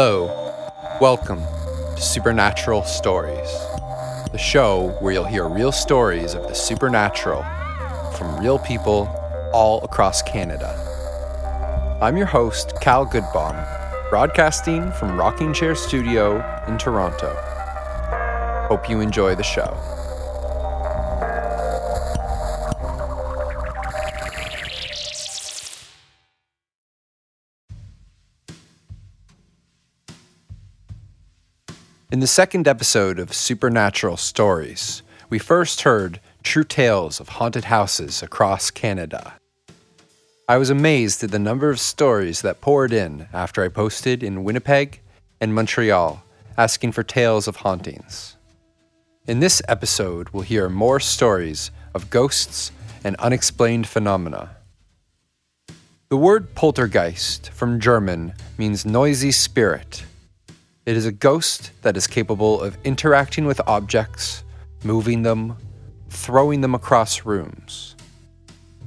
Hello, welcome to Supernatural Stories, the show where you'll hear real stories of the supernatural from real people all across Canada. I'm your host, Cal Goodbaum, broadcasting from Rocking Chair Studio in Toronto. Hope you enjoy the show. In the second episode of Supernatural Stories, we first heard true tales of haunted houses across Canada. I was amazed at the number of stories that poured in after I posted in Winnipeg and Montreal asking for tales of hauntings. In this episode, we'll hear more stories of ghosts and unexplained phenomena. The word poltergeist from German means noisy spirit. It is a ghost that is capable of interacting with objects, moving them, throwing them across rooms.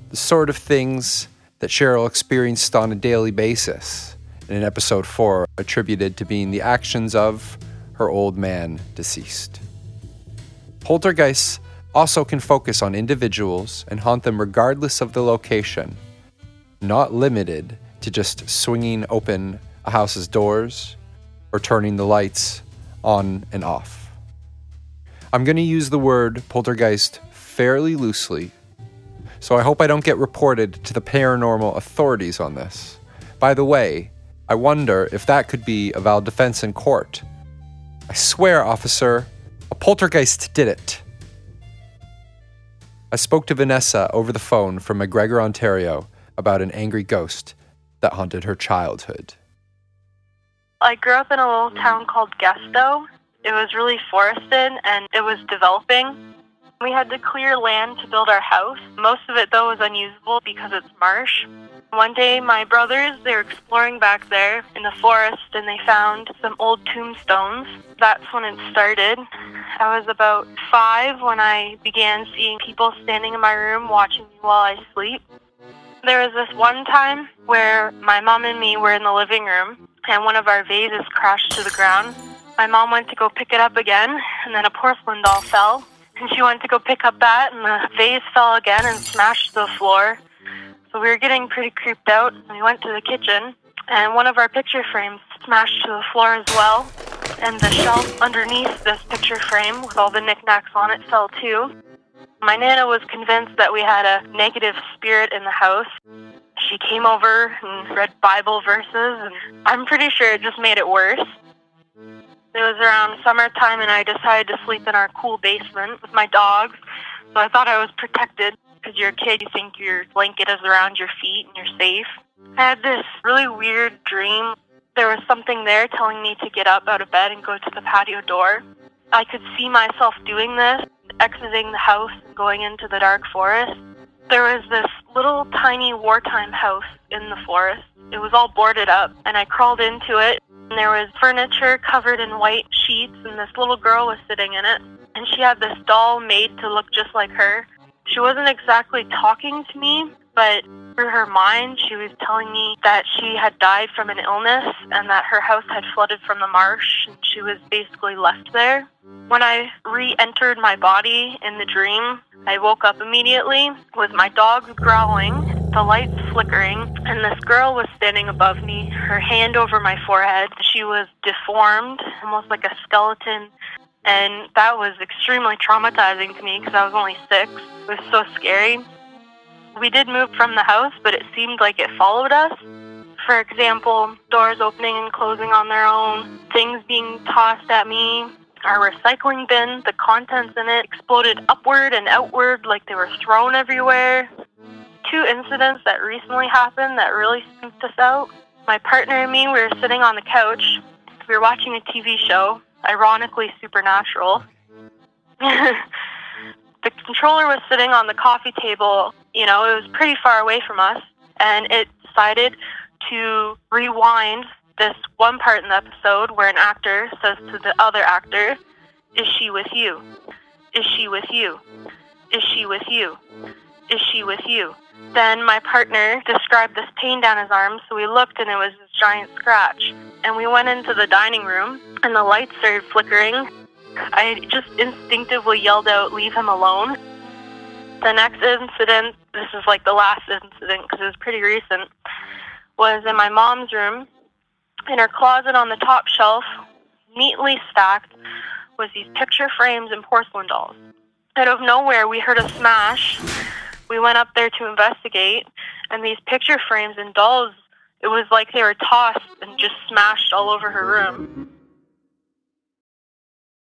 The sort of things that Cheryl experienced on a daily basis in an episode 4 attributed to being the actions of her old man deceased. Poltergeists also can focus on individuals and haunt them regardless of the location, not limited to just swinging open a house's doors or turning the lights on and off. I'm going to use the word poltergeist fairly loosely, so I hope I don't get reported to the paranormal authorities on this. By the way, I wonder if that could be a valid defense in court. I swear, officer, a poltergeist did it. I spoke to Vanessa over the phone from McGregor, Ontario, about an angry ghost that haunted her childhood. I grew up in a little mm. town called Gesto. It was really forested and it was developing. We had to clear land to build our house. Most of it, though, was unusable because it's marsh. One day, my brothers, they were exploring back there in the forest and they found some old tombstones. That's when it started. I was about five when I began seeing people standing in my room watching me while I sleep. There was this one time where my mom and me were in the living room and one of our vases crashed to the ground. My mom went to go pick it up again, and then a porcelain doll fell. And she went to go pick up that, and the vase fell again and smashed the floor. So we were getting pretty creeped out. And we went to the kitchen, and one of our picture frames smashed to the floor as well. And the shelf underneath this picture frame with all the knickknacks on it fell too. My Nana was convinced that we had a negative spirit in the house. She came over and read Bible verses, and I'm pretty sure it just made it worse. It was around summertime, and I decided to sleep in our cool basement with my dogs. So I thought I was protected because you're a kid, you think your blanket is around your feet and you're safe. I had this really weird dream. There was something there telling me to get up out of bed and go to the patio door. I could see myself doing this, exiting the house going into the dark forest. There was this little tiny wartime house in the forest. It was all boarded up, and I crawled into it. And there was furniture covered in white sheets, and this little girl was sitting in it. And she had this doll made to look just like her. She wasn't exactly talking to me, but through her mind, she was telling me that she had died from an illness and that her house had flooded from the marsh and she was basically left there. When I re entered my body in the dream, I woke up immediately with my dogs growling, the lights flickering, and this girl was standing above me, her hand over my forehead. She was deformed, almost like a skeleton, and that was extremely traumatizing to me because I was only six. It was so scary. We did move from the house, but it seemed like it followed us. For example, doors opening and closing on their own, things being tossed at me. Our recycling bin, the contents in it exploded upward and outward like they were thrown everywhere. Two incidents that recently happened that really spooked us out. My partner and me, we were sitting on the couch. We were watching a TV show, ironically supernatural. the controller was sitting on the coffee table. You know, it was mm-hmm. pretty far away from us, and it decided to rewind this one part in the episode where an actor says to the mm-hmm. other actor, Is she with you? Is she with you? Is she with you? Is she with you? Then my partner described this pain down his arm, so we looked and it was this giant scratch. And we went into the dining room and the lights started flickering. I just instinctively yelled out, Leave him alone. The next incident, this is like the last incident because it was pretty recent, was in my mom's room. In her closet on the top shelf, neatly stacked, was these picture frames and porcelain dolls. Out of nowhere, we heard a smash. We went up there to investigate, and these picture frames and dolls, it was like they were tossed and just smashed all over her room.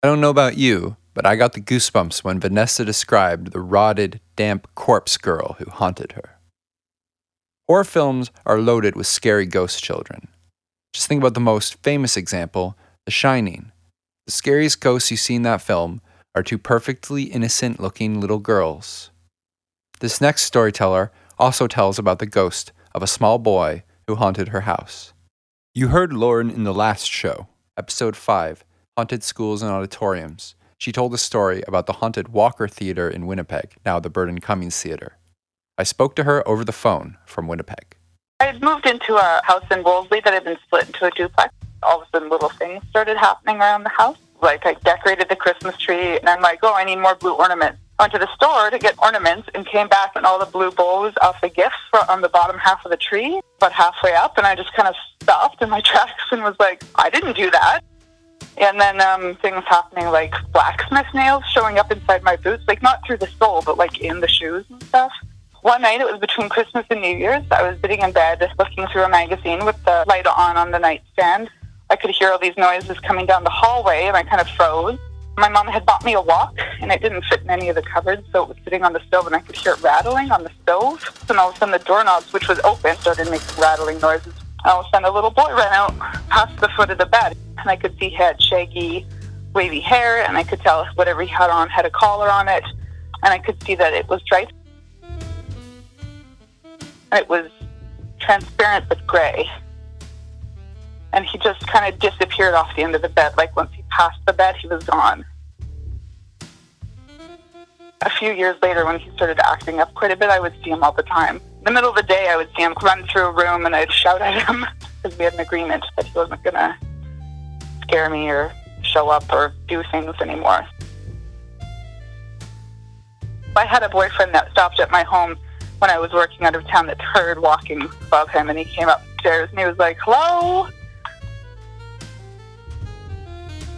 I don't know about you, but I got the goosebumps when Vanessa described the rotted, damp corpse girl who haunted her. Horror films are loaded with scary ghost children. Just think about the most famous example, The Shining. The scariest ghosts you see in that film are two perfectly innocent looking little girls. This next storyteller also tells about the ghost of a small boy who haunted her house. You heard Lauren in the last show, episode 5, Haunted Schools and Auditoriums. She told a story about the haunted Walker Theater in Winnipeg, now the Burton Cummings Theater. I spoke to her over the phone from Winnipeg. I had moved into a house in Wolseley that had been split into a duplex. All of a sudden, little things started happening around the house. Like, I decorated the Christmas tree, and I'm like, oh, I need more blue ornaments. Went to the store to get ornaments and came back, and all the blue bows off the gifts were on the bottom half of the tree, but halfway up. And I just kind of stopped in my tracks and was like, I didn't do that. And then um, things happening like blacksmith nails showing up inside my boots, like not through the sole, but like in the shoes and stuff. One night, it was between Christmas and New Year's. I was sitting in bed looking through a magazine with the light on on the nightstand. I could hear all these noises coming down the hallway, and I kind of froze. My mom had bought me a wok, and it didn't fit in any of the cupboards, so it was sitting on the stove, and I could hear it rattling on the stove. And all of a sudden, the doorknobs, which was open, started making rattling noises. All of a a little boy ran out past the foot of the bed, and I could see he had shaggy, wavy hair, and I could tell whatever he had on had a collar on it, and I could see that it was striped it was transparent but gray. And he just kind of disappeared off the end of the bed. Like once he passed the bed, he was gone. A few years later, when he started acting up quite a bit, I would see him all the time. In the middle of the day, I would see him run through a room and I'd shout at him because we had an agreement that he wasn't going to scare me or show up or do things anymore. I had a boyfriend that stopped at my home when I was working out of town that heard walking above him, and he came upstairs and he was like, "Hello."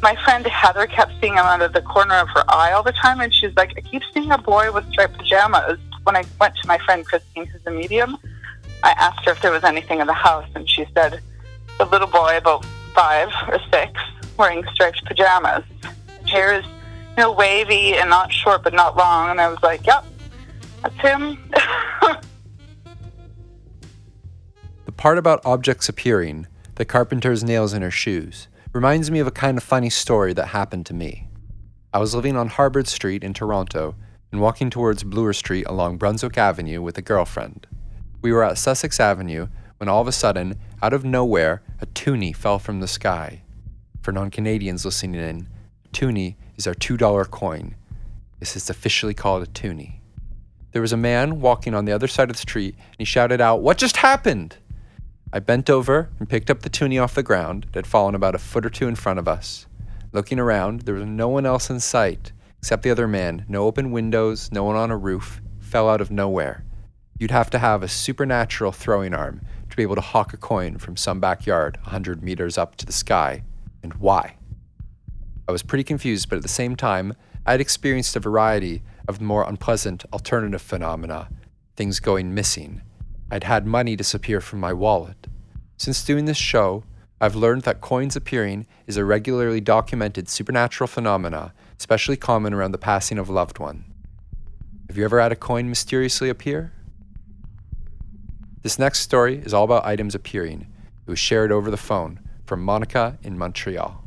My friend Heather kept seeing him out of the corner of her eye all the time, and she's like, "I keep seeing a boy with striped pajamas." When I went to my friend Christine, who's a medium, I asked her if there was anything in the house, and she said, "A little boy about five or six wearing striped pajamas. His hair is, you know, wavy and not short but not long." And I was like, "Yep." That's him. the part about objects appearing, the carpenter's nails in her shoes, reminds me of a kind of funny story that happened to me. I was living on Harbord Street in Toronto and walking towards Bloor Street along Brunswick Avenue with a girlfriend. We were at Sussex Avenue when all of a sudden, out of nowhere, a toonie fell from the sky. For non Canadians listening in, a toonie is our $2 coin. This is officially called a toonie. There was a man walking on the other side of the street, and he shouted out, What just happened? I bent over and picked up the toonie off the ground that had fallen about a foot or two in front of us. Looking around, there was no one else in sight except the other man. No open windows, no one on a roof. Fell out of nowhere. You'd have to have a supernatural throwing arm to be able to hawk a coin from some backyard a 100 meters up to the sky. And why? I was pretty confused, but at the same time, I had experienced a variety of more unpleasant alternative phenomena, things going missing. I'd had money disappear from my wallet. Since doing this show, I've learned that coins appearing is a regularly documented supernatural phenomena, especially common around the passing of a loved one. Have you ever had a coin mysteriously appear? This next story is all about items appearing. It was shared over the phone from Monica in Montreal.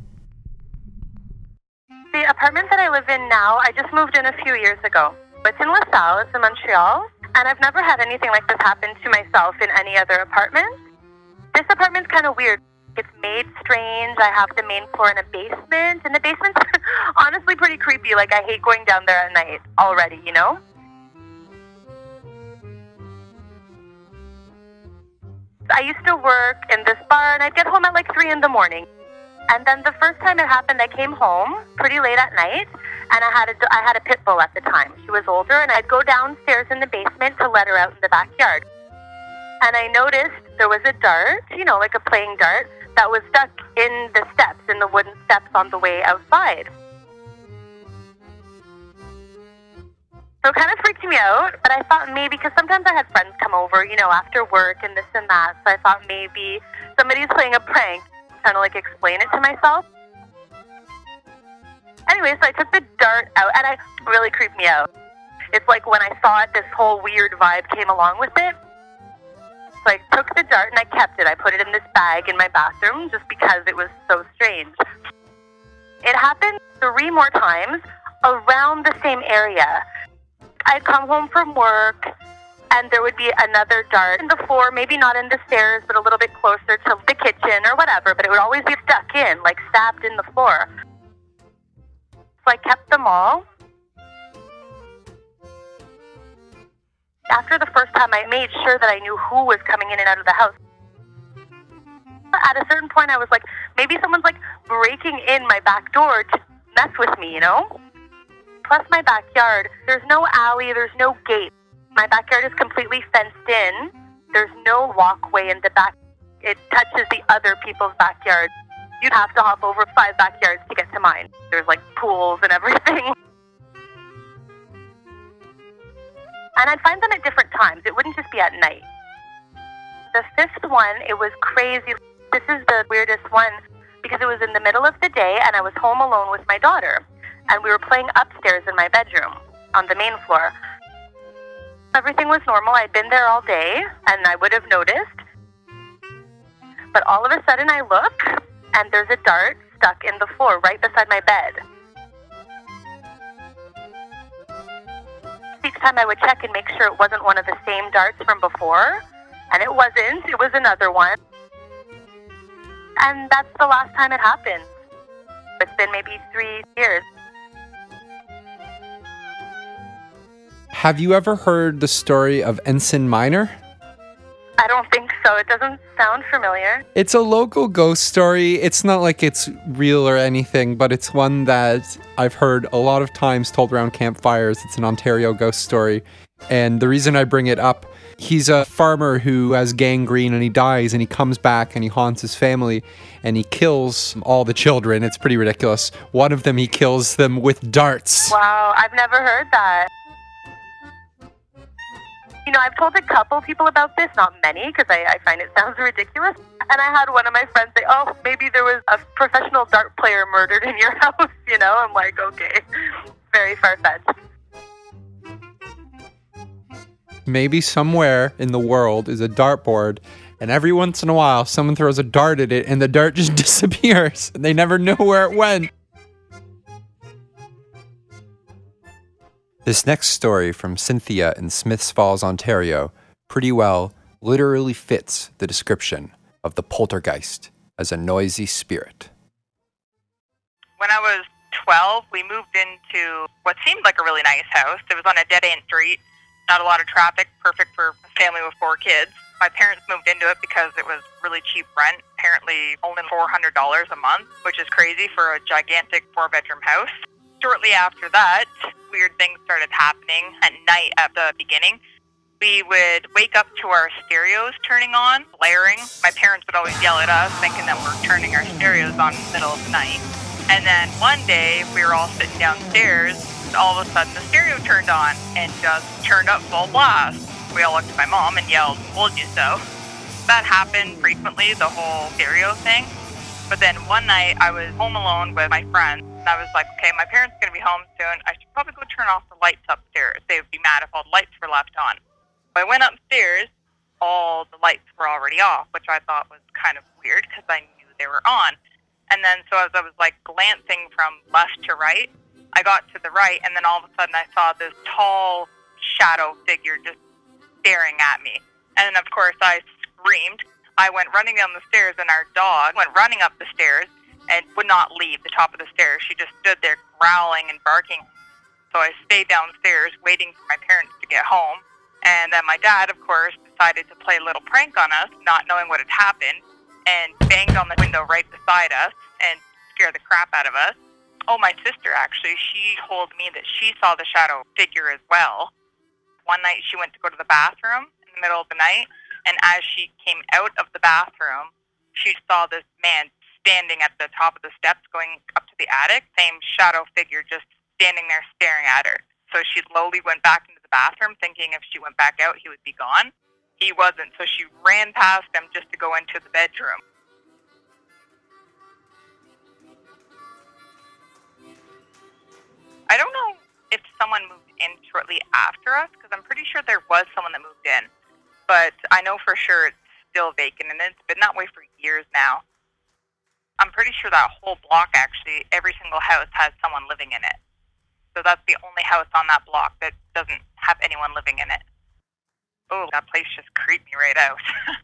The apartment that I live in now, I just moved in a few years ago. It's in LaSalle, it's in Montreal, and I've never had anything like this happen to myself in any other apartment. This apartment's kind of weird it's made strange. I have the main floor in a basement, and the basement's honestly pretty creepy. Like, I hate going down there at night already, you know? I used to work in this bar, and I'd get home at like 3 in the morning. And then the first time it happened, I came home pretty late at night, and I had a, I had a pit bull at the time. She was older, and I'd go downstairs in the basement to let her out in the backyard. And I noticed there was a dart, you know, like a playing dart, that was stuck in the steps, in the wooden steps on the way outside. So it kind of freaked me out, but I thought maybe, because sometimes I had friends come over, you know, after work and this and that, so I thought maybe somebody's playing a prank, trying to like explain it to myself. Anyway, so I took the dart out, and it really creeped me out. It's like when I saw it, this whole weird vibe came along with it. So I took the dart and I kept it. I put it in this bag in my bathroom just because it was so strange. It happened three more times around the same area. I'd come home from work and there would be another dart in the floor, maybe not in the stairs, but a little bit closer to the kitchen or whatever, but it would always be stuck in, like stabbed in the floor. So I kept them all. After the first time, I made sure that I knew who was coming in and out of the house. At a certain point, I was like, maybe someone's like breaking in my back door to mess with me, you know? plus my backyard. There's no alley, there's no gate. My backyard is completely fenced in. There's no walkway in the back. It touches the other people's backyard. You'd have to hop over five backyards to get to mine. There's like pools and everything. And I'd find them at different times. It wouldn't just be at night. The fifth one, it was crazy. This is the weirdest one because it was in the middle of the day and I was home alone with my daughter and we were playing upstairs in my bedroom on the main floor. Everything was normal. I'd been there all day, and I would have noticed. But all of a sudden, I look, and there's a dart stuck in the floor right beside my bed. Time I would check and make sure it wasn't one of the same darts from before, and it wasn't. It was another one. And that's the last time it happened. It's been maybe three years. Have you ever heard the story of Ensign Minor? I don't think so. It doesn't sound familiar. It's a local ghost story. It's not like it's real or anything, but it's one that I've heard a lot of times told around campfires. It's an Ontario ghost story. And the reason I bring it up, he's a farmer who has gangrene and he dies and he comes back and he haunts his family and he kills all the children. It's pretty ridiculous. One of them, he kills them with darts. Wow, I've never heard that. You know, I've told a couple people about this, not many, because I, I find it sounds ridiculous. And I had one of my friends say, "Oh, maybe there was a professional dart player murdered in your house." You know, I'm like, okay, very far fetched. Maybe somewhere in the world is a dartboard, and every once in a while, someone throws a dart at it, and the dart just disappears, and they never know where it went. This next story from Cynthia in Smiths Falls, Ontario, pretty well literally fits the description of the poltergeist as a noisy spirit. When I was 12, we moved into what seemed like a really nice house. It was on a dead end street, not a lot of traffic, perfect for a family with four kids. My parents moved into it because it was really cheap rent, apparently only $400 a month, which is crazy for a gigantic four bedroom house. Shortly after that, weird things started happening at night at the beginning. We would wake up to our stereos turning on, blaring. My parents would always yell at us, thinking that we're turning our stereos on in the middle of the night. And then one day, we were all sitting downstairs, and all of a sudden the stereo turned on and just turned up full blast. We all looked at my mom and yelled, Told you so. That happened frequently, the whole stereo thing. But then one night, I was home alone with my friends and I was like, okay, my parents are going to be home soon. I should probably go turn off the lights upstairs. They would be mad if all the lights were left on. So I went upstairs. All the lights were already off, which I thought was kind of weird because I knew they were on. And then, so as I was like glancing from left to right, I got to the right, and then all of a sudden I saw this tall shadow figure just staring at me. And of course, I screamed. I went running down the stairs, and our dog went running up the stairs and would not leave the top of the stairs. She just stood there growling and barking. So I stayed downstairs waiting for my parents to get home. And then my dad, of course, decided to play a little prank on us, not knowing what had happened, and banged on the window right beside us and scared the crap out of us. Oh, my sister actually, she told me that she saw the shadow figure as well. One night she went to go to the bathroom in the middle of the night, and as she came out of the bathroom, she saw this man standing at the top of the steps going up to the attic, same shadow figure just standing there staring at her. So she slowly went back into the bathroom, thinking if she went back out, he would be gone. He wasn't, so she ran past him just to go into the bedroom. I don't know if someone moved in shortly after us, because I'm pretty sure there was someone that moved in. But I know for sure it's still vacant, and it's been that way for years now. I'm pretty sure that whole block, actually, every single house has someone living in it. So that's the only house on that block that doesn't have anyone living in it. Oh, that place just creeped me right out.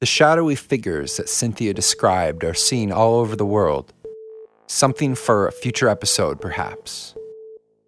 The shadowy figures that Cynthia described are seen all over the world. Something for a future episode, perhaps.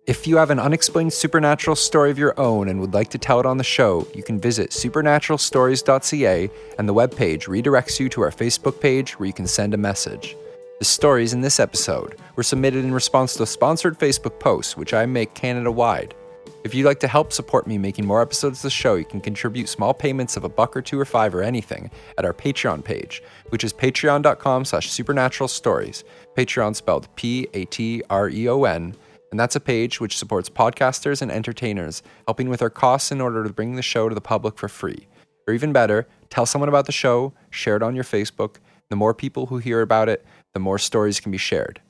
If you have an unexplained supernatural story of your own and would like to tell it on the show, you can visit supernaturalstories.ca and the webpage redirects you to our Facebook page where you can send a message. The stories in this episode were submitted in response to sponsored Facebook post, which I make Canada wide. If you'd like to help support me making more episodes of the show, you can contribute small payments of a buck or two or five or anything at our Patreon page, which is patreon.com slash supernatural stories. Patreon spelled P-A-T-R-E-O-N. And that's a page which supports podcasters and entertainers, helping with our costs in order to bring the show to the public for free. Or even better, tell someone about the show, share it on your Facebook. The more people who hear about it, the more stories can be shared.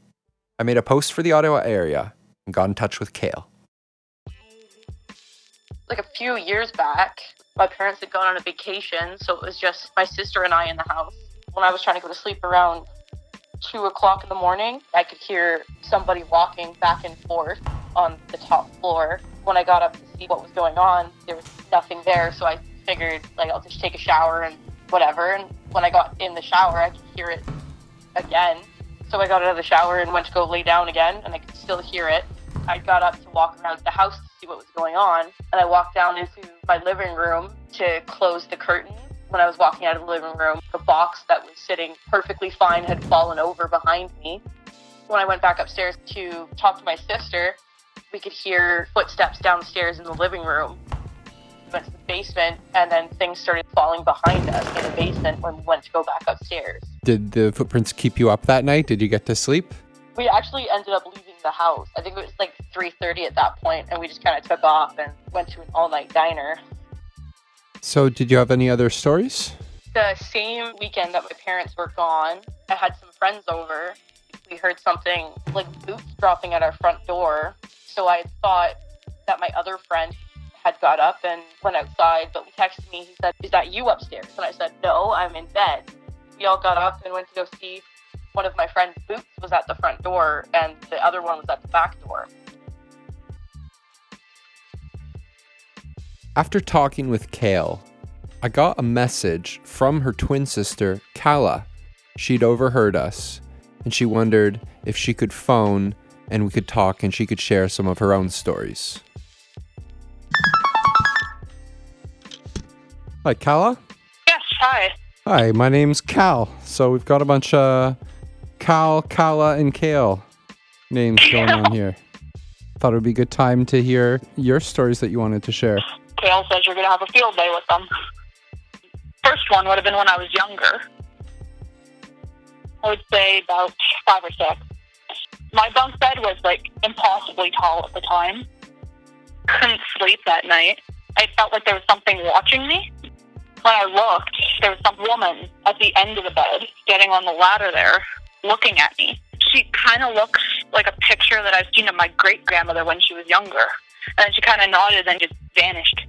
I made a post for the Ottawa area and got in touch with Kale. like a few years back, my parents had gone on a vacation, so it was just my sister and I in the house. When I was trying to go to sleep around two o'clock in the morning, I could hear somebody walking back and forth on the top floor. When I got up to see what was going on, there was nothing there, so I figured like I'll just take a shower and whatever. And when I got in the shower, I could hear it again. So I got out of the shower and went to go lay down again, and I could still hear it. I got up to walk around the house to see what was going on, and I walked down into my living room to close the curtain. When I was walking out of the living room, the box that was sitting perfectly fine had fallen over behind me. When I went back upstairs to talk to my sister, we could hear footsteps downstairs in the living room. We went to the basement, and then things started falling behind us in the basement when we went to go back upstairs. Did the footprints keep you up that night? Did you get to sleep? we actually ended up leaving the house. I think it was like 3:30 at that point, and we just kind of took off and went to an all-night diner. So, did you have any other stories? The same weekend that my parents were gone, I had some friends over. We heard something like boots dropping at our front door. So I thought that my other friend had got up and went outside, but he texted me. He said, "Is that you upstairs?" And I said, "No, I'm in bed." We all got up and went to go see one of my friend's boots was at the front door and the other one was at the back door. After talking with Kale, I got a message from her twin sister, Kala. She'd overheard us, and she wondered if she could phone and we could talk and she could share some of her own stories. Hi, Kala. Yes, hi. Hi, my name's Cal. So we've got a bunch of Cal, Kala, and Kale names going on here. Thought it would be a good time to hear your stories that you wanted to share. Kale says you're going to have a field day with them. First one would have been when I was younger. I would say about five or six. My bunk bed was like impossibly tall at the time. Couldn't sleep that night. I felt like there was something watching me. When I looked, there was some woman at the end of the bed, getting on the ladder there, looking at me. She kind of looks like a picture that I've seen of my great grandmother when she was younger. And then she kind of nodded and just vanished.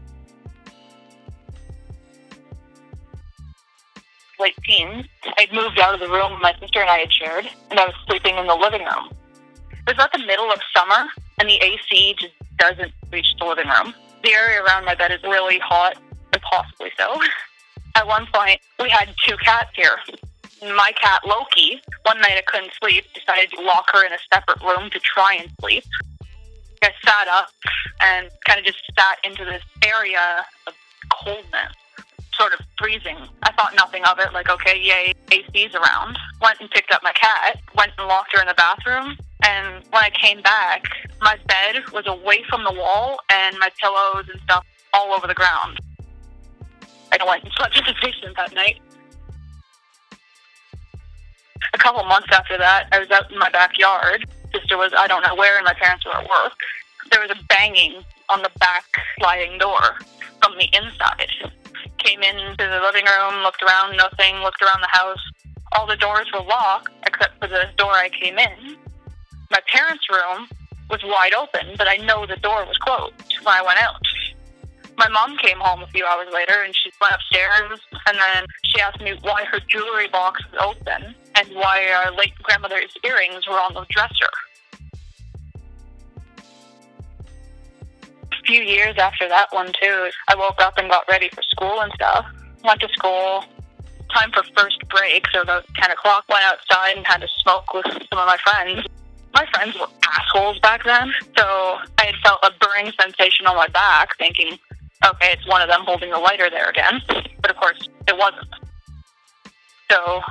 Late teens, I'd moved out of the room my sister and I had shared, and I was sleeping in the living room. It was about the middle of summer, and the AC just doesn't reach the living room. The area around my bed is really hot, and possibly so. At one point, we had two cats here. My cat, Loki, one night I couldn't sleep, decided to lock her in a separate room to try and sleep. I sat up and kind of just sat into this area of coldness, sort of freezing. I thought nothing of it, like, okay, yay, AC's around. Went and picked up my cat, went and locked her in the bathroom. And when I came back, my bed was away from the wall and my pillows and stuff all over the ground. I went and slept in the basement that night. A couple months after that, I was out in my backyard. Sister was, I don't know where, and my parents were at work. There was a banging on the back sliding door from the inside. Came into the living room, looked around, nothing, looked around the house. All the doors were locked except for the door I came in. My parents' room was wide open, but I know the door was closed when I went out. My mom came home a few hours later and she went upstairs and then she asked me why her jewelry box was open why our late grandmother's earrings were on the dresser. A few years after that one too, I woke up and got ready for school and stuff. Went to school. Time for first break, so about ten o'clock. Went outside and had a smoke with some of my friends. My friends were assholes back then, so I had felt a burning sensation on my back, thinking, okay, it's one of them holding the lighter there again. But of course, it wasn't. So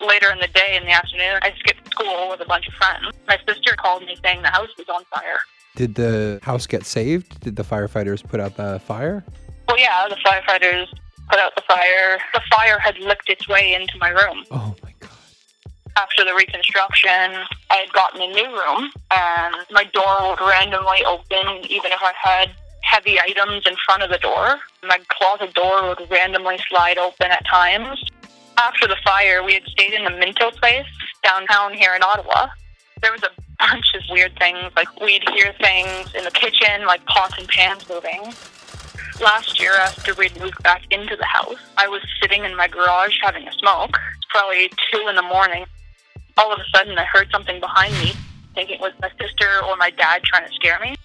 later in the day, in the afternoon, I skipped school with a bunch of friends. My sister called me saying the house was on fire. Did the house get saved? Did the firefighters put out the fire? Well, yeah, the firefighters put out the fire. The fire had licked its way into my room. Oh my god. After the reconstruction, I had gotten a new room, and my door would randomly open even if I had heavy items in front of the door. My closet door would randomly slide open at times. After the fire, we had stayed in the Minto place downtown here in Ottawa. There was a bunch of weird things, like we'd hear things in the kitchen, like pots and pans moving. Last year, after we'd moved back into the house, I was sitting in my garage having a smoke. Probably two in the morning. All of a sudden, I heard something behind me, thinking it was my sister or my dad trying to scare me.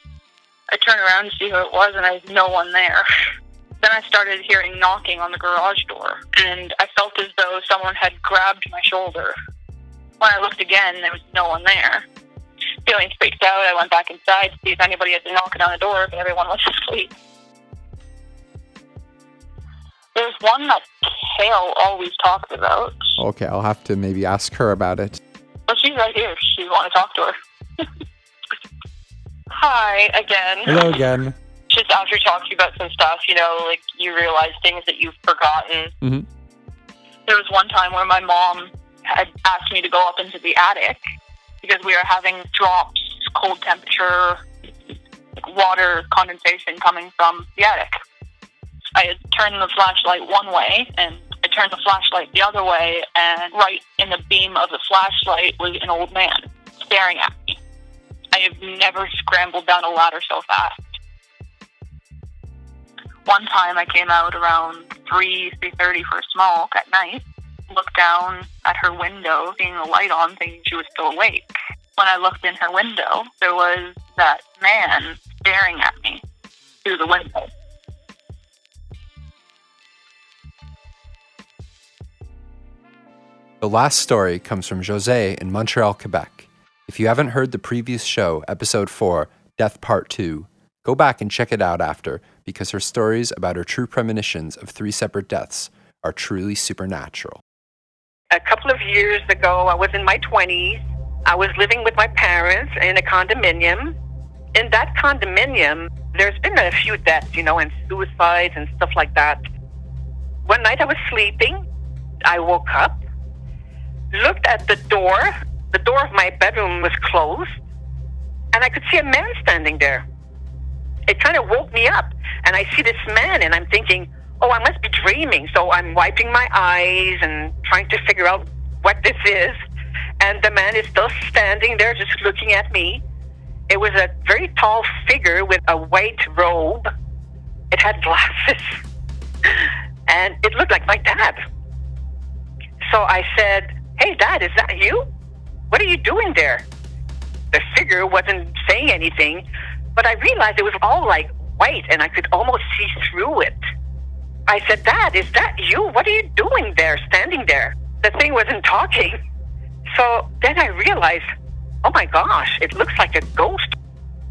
I turned around to see who it was, and I was no one there. Then I started hearing knocking on the garage door, and I felt as though someone had grabbed my shoulder. When I looked again, there was no one there. Feeling freaked out, I went back inside to see if anybody had been knocking on the door, but everyone was asleep. There's one that Kale always talks about. Okay, I'll have to maybe ask her about it. Well, she's right here. If you want to talk to her. Hi again. Hello again. Just after talking about some stuff, you know, like you realize things that you've forgotten. hmm There was one time where my mom had asked me to go up into the attic because we were having drops, cold temperature, water condensation coming from the attic. I had turned the flashlight one way and I turned the flashlight the other way, and right in the beam of the flashlight was an old man staring at me. I have never scrambled down a ladder so fast. One time I came out around 3, 3.30 for a smoke at night, looked down at her window, seeing the light on, thinking she was still awake. When I looked in her window, there was that man staring at me through the window. The last story comes from Jose in Montreal, Quebec. If you haven't heard the previous show, episode 4, Death Part 2, go back and check it out after because her stories about her true premonitions of three separate deaths are truly supernatural. a couple of years ago, I was in my 20s. I was living with my parents in a condominium. In that condominium, there's been a few deaths, you know, and suicides and stuff like that. One night I was sleeping. I woke up, looked at the door. The door of my bedroom was closed, and I could see a man standing there. It kind of woke me up, and I see this man, and I'm thinking, oh, I must be dreaming. So I'm wiping my eyes and trying to figure out what this is. And the man is still standing there, just looking at me. It was a very tall figure with a white robe. It had glasses. and it looked like my dad. So I said, Hey, Dad, is that you? What are you doing there? The figure wasn't saying anything, but I realized it was all like white and I could almost see through it. I said, Dad, is that you? What are you doing there, standing there? The thing wasn't talking. So then I realized, oh my gosh, it looks like a ghost.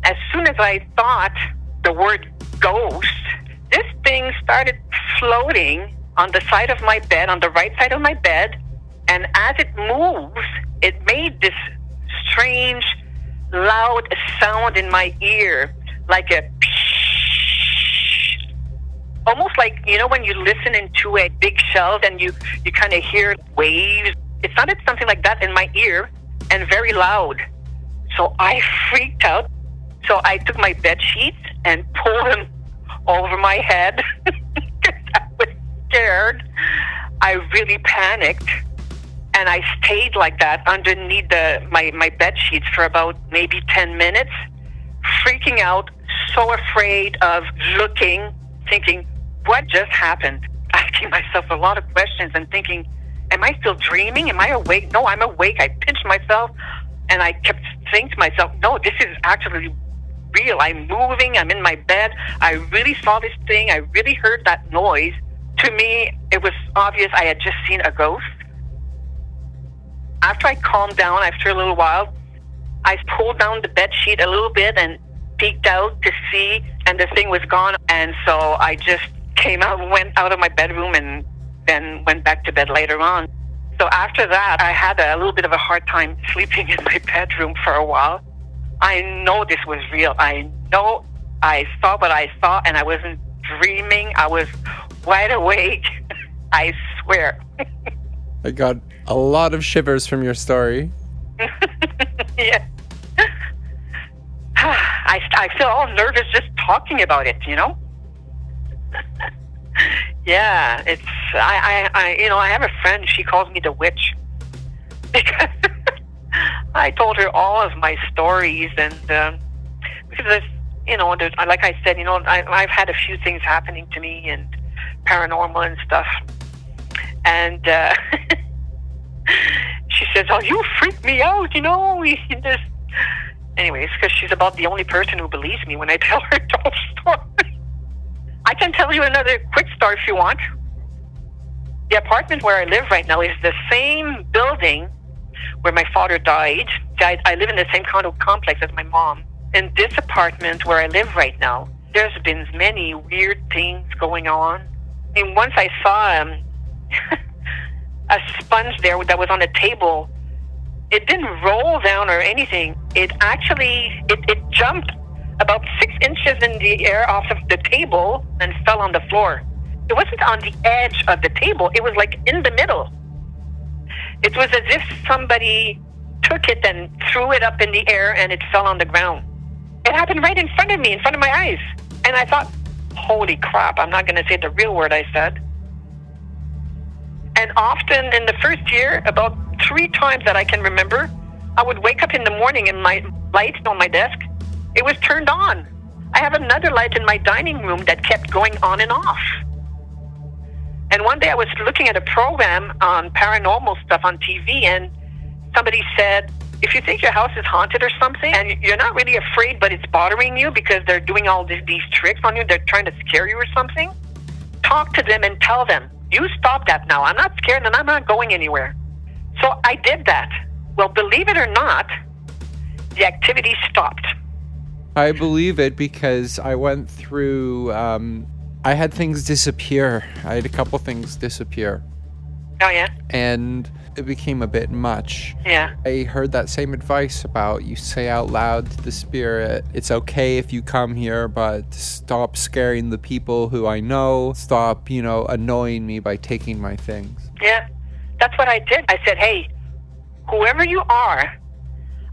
as soon as I thought the word ghost, this thing started floating on the side of my bed, on the right side of my bed. And as it moves, it made this strange, loud sound in my ear, like a almost like you know when you listen into a big shell and you you kind of hear waves. It sounded something like that in my ear and very loud. So I freaked out. So I took my bed sheets and pulled them over my head I was scared. I really panicked. And I stayed like that underneath the my, my bed sheets for about maybe 10 minutes, freaking out, so afraid of looking, thinking, what just happened? Asking myself a lot of questions and thinking, am I still dreaming? Am I awake? No, I'm awake. I pinched myself and I kept saying to myself, no, this is actually real. I'm moving. I'm in my bed. I really saw this thing. I really heard that noise. To me, it was obvious I had just seen a ghost. After I calmed down, after a little while, I pulled down the bed sheet a little bit and peeked out to see, and the thing was gone. And so I just came out, went out of my bedroom, and then went back to bed later on. So after that, I had a little bit of a hard time sleeping in my bedroom for a while. I know this was real. I know I saw what I saw, and I wasn't dreaming. I was wide awake. I swear. I got a lot of shivers from your story. yeah. I, I feel all nervous just talking about it, you know? yeah, it's, I, I, I, you know, I have a friend, she calls me the witch. Because I told her all of my stories, and um, because there's, you know, like I said, you know, I, I've had a few things happening to me and paranormal and stuff, and uh, she says, "Oh, you freak me out," you know. Just, anyways, because she's about the only person who believes me when I tell her those stories. I can tell you another quick story if you want. The apartment where I live right now is the same building where my father died. I, I live in the same condo complex as my mom. In this apartment where I live right now, there's been many weird things going on. And once I saw um, a sponge there that was on a table. It didn't roll down or anything. It actually it, it jumped about six inches in the air off of the table and fell on the floor. It wasn't on the edge of the table. It was like in the middle. It was as if somebody took it and threw it up in the air and it fell on the ground. It happened right in front of me, in front of my eyes. And I thought, holy crap, I'm not going to say the real word I said. And often in the first year, about three times that I can remember, I would wake up in the morning and my light on my desk, it was turned on. I have another light in my dining room that kept going on and off. And one day I was looking at a program on paranormal stuff on TV, and somebody said, if you think your house is haunted or something, and you're not really afraid, but it's bothering you because they're doing all these, these tricks on you, they're trying to scare you or something, talk to them and tell them, you stop that now. I'm not scared and I'm not going anywhere. So I did that. Well, believe it or not, the activity stopped. I believe it because I went through. Um, I had things disappear. I had a couple things disappear. Oh yeah. And it became a bit much. Yeah. I heard that same advice about you say out loud to the spirit, it's okay if you come here, but stop scaring the people who I know. Stop, you know, annoying me by taking my things. Yeah. That's what I did. I said, hey, whoever you are,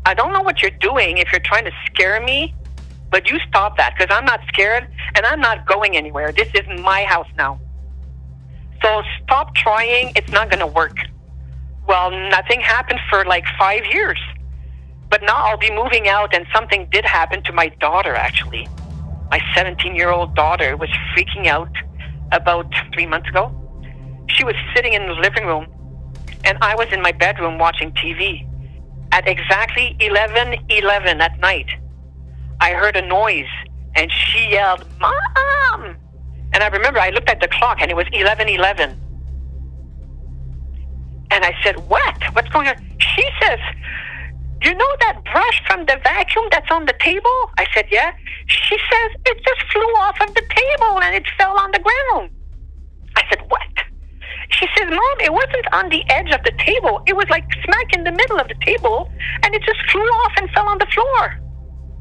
I don't know what you're doing if you're trying to scare me, but you stop that because I'm not scared and I'm not going anywhere. This is my house now. So stop trying. It's not going to work. Well, nothing happened for like five years. But now I'll be moving out, and something did happen to my daughter, actually. My 17 year old daughter was freaking out about three months ago. She was sitting in the living room, and I was in my bedroom watching TV. At exactly 11 11 at night, I heard a noise, and she yelled, Mom! And I remember I looked at the clock, and it was 11 11. And I said, What? What's going on? She says, You know that brush from the vacuum that's on the table? I said, Yeah. She says, It just flew off of the table and it fell on the ground. I said, What? She says, Mom, it wasn't on the edge of the table. It was like smack in the middle of the table and it just flew off and fell on the floor.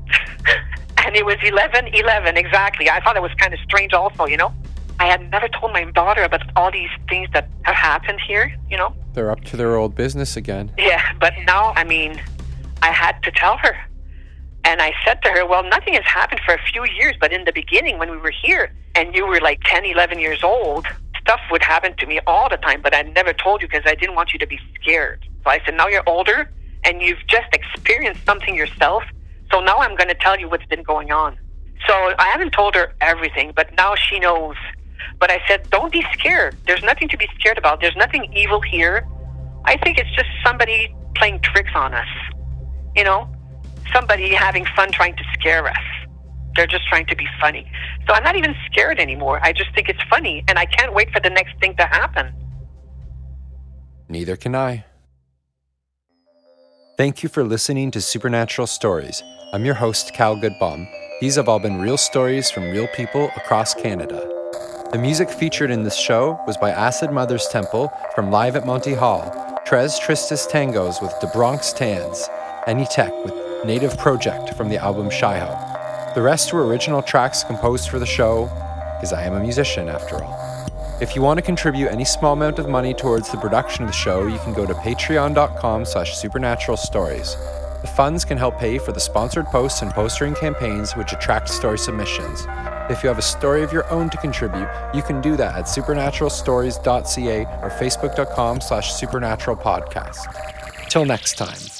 and it was 11 11, exactly. I thought it was kind of strange, also, you know? I had never told my daughter about all these things that have happened here, you know? They're up to their old business again. Yeah, but now, I mean, I had to tell her. And I said to her, Well, nothing has happened for a few years, but in the beginning, when we were here and you were like 10, 11 years old, stuff would happen to me all the time, but I never told you because I didn't want you to be scared. So I said, Now you're older and you've just experienced something yourself. So now I'm going to tell you what's been going on. So I haven't told her everything, but now she knows. But I said, Don't be scared. There's nothing to be scared about. There's nothing evil here. I think it's just somebody playing tricks on us. You know, somebody having fun trying to scare us. They're just trying to be funny. So I'm not even scared anymore. I just think it's funny, and I can't wait for the next thing to happen. Neither can I. Thank you for listening to Supernatural Stories. I'm your host, Cal Goodbaum. These have all been real stories from real people across Canada. The music featured in this show was by Acid Mothers Temple from Live at Monty Hall, Tres Tristes Tangos with De Bronx Tans, and Tech with Native Project from the album Shiho. The rest were original tracks composed for the show, because I am a musician after all. If you want to contribute any small amount of money towards the production of the show, you can go to patreon.com slash supernatural stories. The funds can help pay for the sponsored posts and postering campaigns which attract story submissions. If you have a story of your own to contribute, you can do that at supernaturalstories.ca or facebook.com slash supernaturalpodcast. Till next time.